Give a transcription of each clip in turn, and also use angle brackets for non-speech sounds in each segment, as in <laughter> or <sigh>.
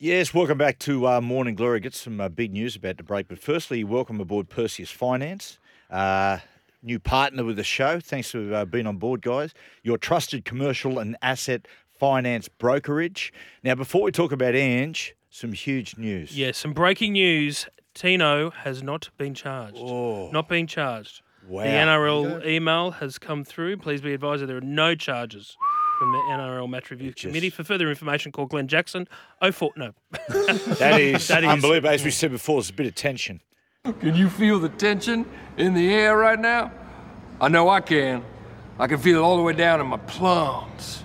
Yes, welcome back to uh, Morning Glory. Get some uh, big news about the break. But firstly, welcome aboard Perseus Finance. Uh, new partner with the show. Thanks for uh, being on board, guys. Your trusted commercial and asset finance brokerage. Now, before we talk about Ange, some huge news. Yeah, some breaking news. Tino has not been charged. Oh. Not being charged. Wow. The NRL email has come through. Please be advised that there are no charges from the NRL Match Review It just- Committee. For further information, call Glenn Jackson. Oh four no. <laughs> That is <laughs> That is- unbelievable. As we said before, there's a bit of tension. Can you feel the tension in the air right now? I know I can. I can feel it all the way down in my plums,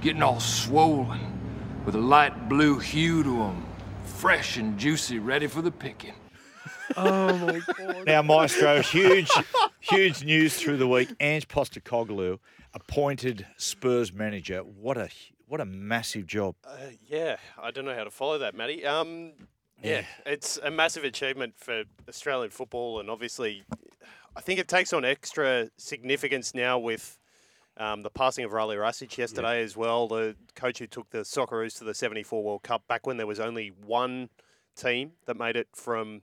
getting all swollen, with a light blue hue to them, fresh and juicy, ready for the picking. Oh my god. Now, Maestro, huge, huge news through the week. Ange Postecoglou appointed Spurs manager. What a what a massive job. Uh, yeah, I don't know how to follow that, Matty. Um, yeah, it's a massive achievement for Australian football, and obviously, I think it takes on extra significance now with um, the passing of Rale Rasic yesterday as well. The coach who took the Socceroos to the '74 World Cup back when there was only one team that made it from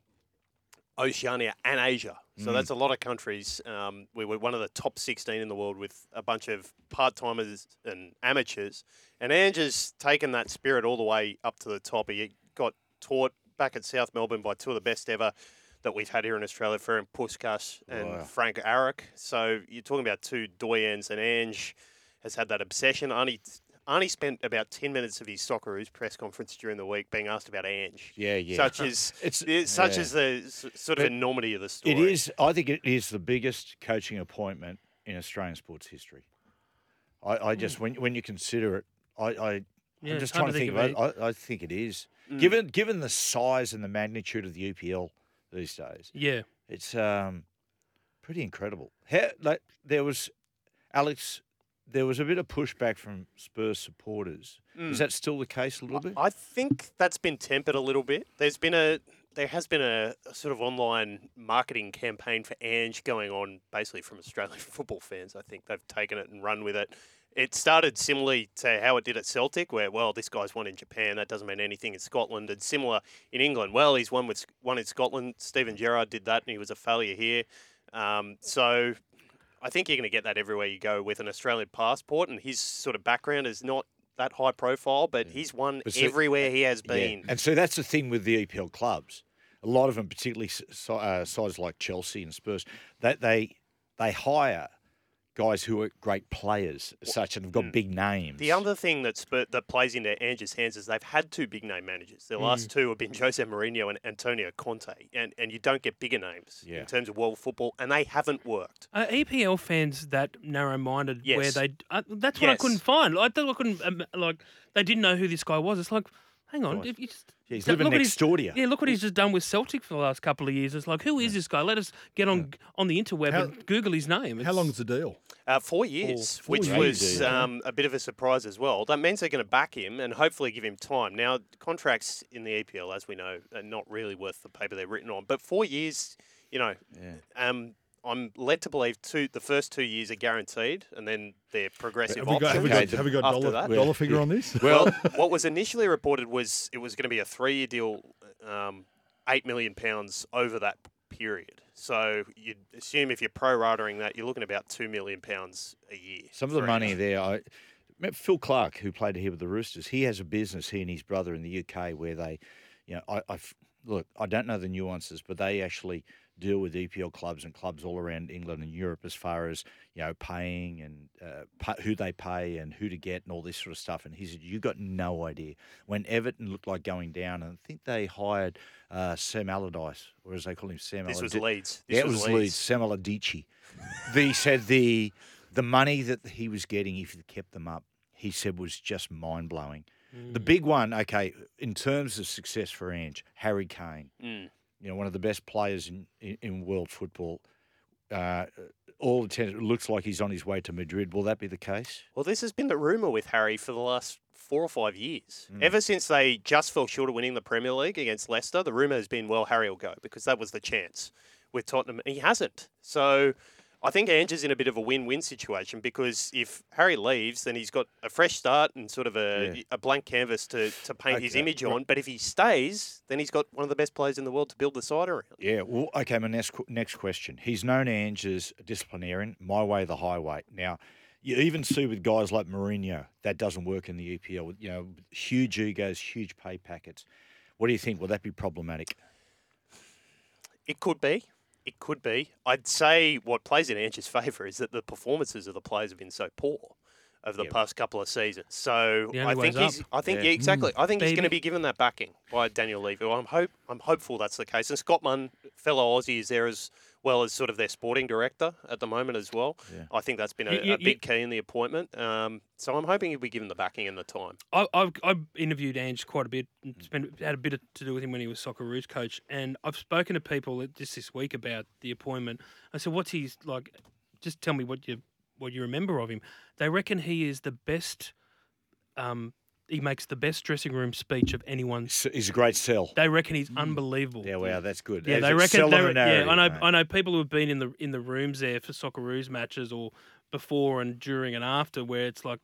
Oceania and Asia. So that's a lot of countries. Um, we were one of the top 16 in the world with a bunch of part timers and amateurs. And Ange has taken that spirit all the way up to the top. He got taught back at South Melbourne by two of the best ever that we've had here in Australia, Ferenc Puskas and Wow. Frank Arok. So you're talking about two doyens, and Ange has had that obsession. Arnie, Arnie spent about 10 minutes of his Socceroos press conference during the week being asked about Ange. Yeah, yeah. Such <laughs> as It's- it's, such yeah. as the sort of But enormity of the story. It is. I think it is the biggest coaching appointment in Australian sports history. I, I just when when you consider it, I, I Yeah, I'm just trying to to think, think about it. I, I think it is. Given given the size and the magnitude of the EPL these days, Yeah. it's um pretty incredible. How, like, there was Alex. There was a bit of pushback from Spurs supporters. Is that still the case a little bit? I think that's been tempered a little bit. There's been a there has been a, a sort of online marketing campaign for Ange going on basically from Australian <laughs> football fans. I think they've taken it and run with it. It started similarly to how it did at Celtic, where well, this guy's won in Japan. That doesn't mean anything in Scotland. And similar in England. Well, he's won with one in Scotland. Steven Gerrard did that, and he was a failure here. Um, so I think you're going to get that everywhere you go with an Australian passport, and his sort of background is not that high profile, but he's won But see- everywhere he has Yeah. been. And so that's the thing with the EPL clubs. A lot of them, particularly uh, sides like Chelsea and Spurs, that they they hire guys who are great players, such, and have got big names. The other thing that spur- that plays into Ange's hands is they've had two big name managers. The last two have been <laughs> Jose Mourinho and Antonio Conte, and and you don't get bigger names Yeah. in terms of world football, and they haven't worked. Are EPL fans that narrow-minded where they? Uh, that's what I couldn't find. I thought I couldn't um, like they didn't know who this guy was. It's like, hang on, Right. if you just, Yeah, he's look living what next he's- door to you. Yeah, look what he's just done with Celtic for the last couple of years. It's like, who is this guy? Let us get on on the interweb How- and Google his name. How It's- long's the deal? Uh, four years, four which years, was um, a bit of a surprise as well. That means they're going to back him and hopefully give him time. Now, contracts in the EPL, as we know, are not really worth the paper they're written on. But four years, you know, um, I'm led to believe two the first two years are guaranteed, and then they're progressive Have we got, have we got, have we got after dollar, that. dollar figure on this? Well, what was initially reported was it was going to be a three-year deal, um, eight million pounds over that period. So you'd assume if you're pro-ratering that, you're looking at about two million pounds a year. Some of the money Ange. there. I remember Phil Clark, who played here with the Roosters. He has a business. He and his brother in the UK where they, you know, I, I f- look. I don't know the nuances, but they actually deal with EPL clubs and clubs all around England and Europe as far as you know paying and uh, pa who they pay and who to get and all this sort of stuff. And he said, "You got no idea." When Everton looked like going down, and I think they hired uh, Sam Allardyce, or as they call him, Sam. This was Leeds. This yeah, it was was Leeds. Leeds. Sam Allardyce. he said the the money that he was getting if he kept them up, he said was just mind blowing. The big one, okay, in terms of success for Ange, Harry Kane, Mm. You know, one of the best players in, in, in world football. Uh, all the ten- it looks like he's on his way to Madrid. Will that be the case? Well, this has been the rumour with Harry for the last four or five years. Ever since they just fell short of winning the Premier League against Leicester, the rumour has been, well, Harry will go because that was the chance with Tottenham. He hasn't. So I think Ange is in a bit of a win-win situation because if Harry leaves, then he's got a fresh start and sort of a, Yeah. a blank canvas to, to paint his image on. But if he stays, then he's got one of the best players in the world to build the side around. Yeah. Well, okay. My next next question. He's known Ange as a disciplinarian, my way the highway. Now, you even see with guys like Mourinho that doesn't work in the EPL. You know, huge egos, huge pay packets. What do you think? Will that be problematic? It could be. It could be. I'd say what plays in Ange's favour is that the performances of the players have been so poor over the Yeah. past couple of seasons. So I think he's. up. I think Yeah. yeah, exactly. I think he's going to be given that backing by Daniel Levy. I'm hope. I'm hopeful that's the case. And Scott Munn, fellow Aussie, is there as well as sort of their sporting director at the moment as well. Yeah. I think that's been a, You- you- a big key in the appointment. Um, so I'm hoping he'll be given the backing and the time. I, I've, I've interviewed Ange quite a bit. Spent, had a bit to do with him when he was Socceroos coach, and I've spoken to people just this week about the appointment. I said, "What's his like? Just tell me what you what you remember of him." They reckon he is the best. Um, he makes the best dressing room speech of anyone. He's a great sell. They reckon he's mm. unbelievable. Yeah, wow, that's good. Yeah, they reckon. They, re- yeah, I know. mate. I know people who have been in the in the rooms there for Socceroos matches or before and during and after, where it's like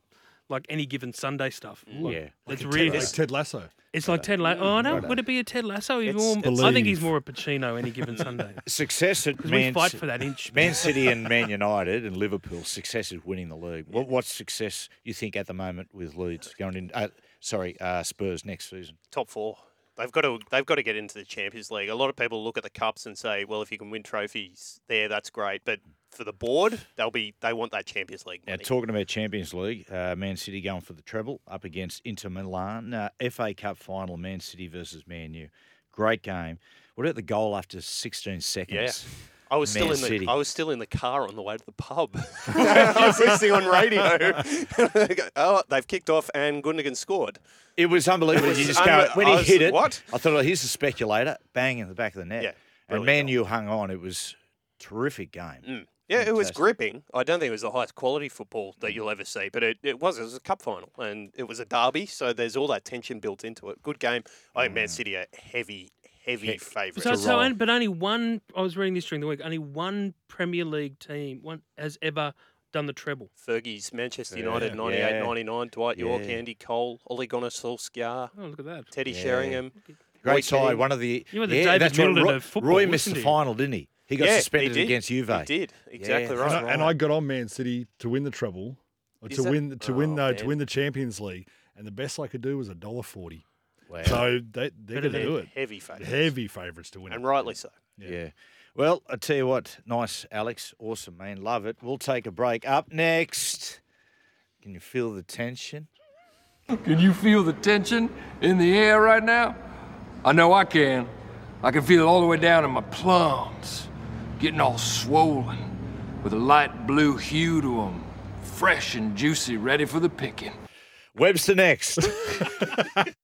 like any given Sunday stuff. Like, Yeah. it's Like really. Ted, like Ted Lasso. It's like Ted Lasso. Oh no, would it be a Ted Lasso? Even It's- more, it's- I think he's Believe. more a Pacino any given Sunday. <laughs> Success at Because we fight Ci- for that inch. Man City and Man <laughs> United and Liverpool. Success is winning the league. What what's success you think at the moment with Leeds going in? Uh, sorry, uh, Spurs next season. top four. They've got to they've got to get into the Champions League. A lot of people look at the cups and say, well, if you can win trophies there, that's great. But for the board, they'll be they want that Champions League Now, talking about Champions League, uh, Man City going for the treble up against Inter Milan. Uh, FA Cup final, Man City versus Man U. Great game. What about the goal after 16 seconds? Yeah. I was still Man in the City. I was still in the car on the way to the pub. <laughs> <laughs> I was listening on radio. <laughs> oh, they've kicked off and Gundogan scored. It was unbelievable. was you just go, when he was- hit it, what? I thought, oh, here's a speculator, bang in the back of the net. Yeah, and Man. U hung on. It was terrific game. Mm. Yeah, it was gripping. I don't think it was the highest quality football that mm. you'll ever see, but it, it was. It was a cup final, and it was a derby, so there's all that tension built into it. Good game. I think Man mm. City are heavy, heavy He- favourites. So, so roll. but only one. I was reading this during the week. Only one Premier League team one has ever done the treble. Fergie's Manchester Yeah, United, yeah. 98 99, Dwight Yorke, Andy Cole, Ole Gunnar Solskjaer, Oh, look at that. Teddy Yeah. Sheringham. Great Roy side. Keane. One of the. You were the yeah, David that's right. Middleton Roy, of football, Roy missed the final, didn't he? He got Yeah, suspended he did. against Juve. He did. Exactly that's right. And I, and I got on Man City to win the treble, or to that- win to win Oh, no, to win the Champions League, and the best I could do was a dollar forty. Wow. So they they're going to do it. Heavy favourites. Heavy favourites to win And it. rightly so. Yeah. Well, I tell you what, nice, Alex. Awesome, man. Love it. We'll take a break. Up next, can you feel the tension? Can you feel the tension in the air right now? I know I can. I can feel it all the way down in my plums, getting all swollen, with a light blue hue to them, fresh and juicy, ready for the picking. Webster next. <laughs>